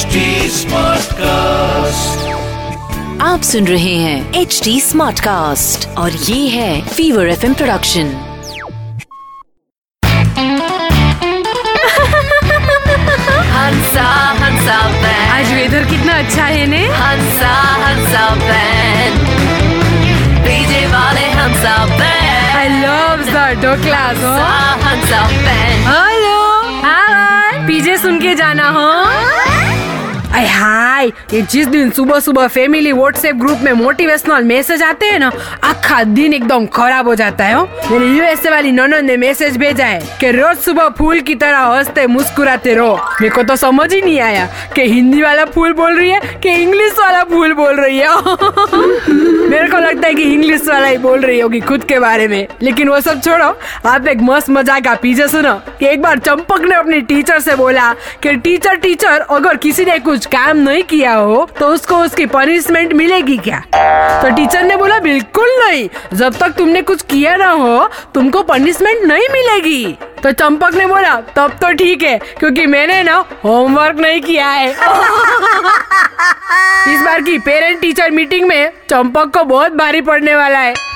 HD Smartcast. आप सुन रहे हैं एच डी स्मार्ट कास्ट और ये है फीवर एफ़ इम प्रोडक्शन हंसा हंसा बैंड आज वेदर कितना अच्छा है ने? हंसा हंसा बैंड डीजे वाले हंसा band I love the class हो। हंसा हंसा बैंड हाय ये जिस दिन सुबह सुबह फैमिली व्हाट्सएप ग्रुप में मोटिवेशनल मैसेज आते हैं ना, आखा दिन एकदम खराब हो जाता है, हो। मेरी यूएसए वाली ननद ने मैसेज भेजा है कि रोज सुबह फूल की तरह हँसते, मुस्कुराते रहो। मेरे को तो समझ ही नहीं आया कि हिंदी वाला फूल बोल रही है कि इंग्लिश वाला फूल बोल रही है। मेरे को लगता है कि इंग्लिश वाला ही बोल रही होगी खुद के बारे में। लेकिन वो सब छोड़ो, आप एक मस्त मज़ाक का पीछे सुनो। कि एक बार चंपक ने अपनी टीचर से बोला कि टीचर टीचर अगर किसी ने कुछ काम नहीं किया हो तो उसको उसकी पनिशमेंट मिलेगी क्या? तो टीचर ने बोला बिल्कुल नहीं। जब तक तुमने कुछ किया ना हो तुमको पनिशमेंट नहीं मिलेगी। तो चंपक ने बोला तब तो ठीक है क्योंकि मैंने ना होमवर्क नहीं किया है। इस बार की पेरेंट टीचर मीटिंग में चंपक को बहुत भारी पड़ने वाला है।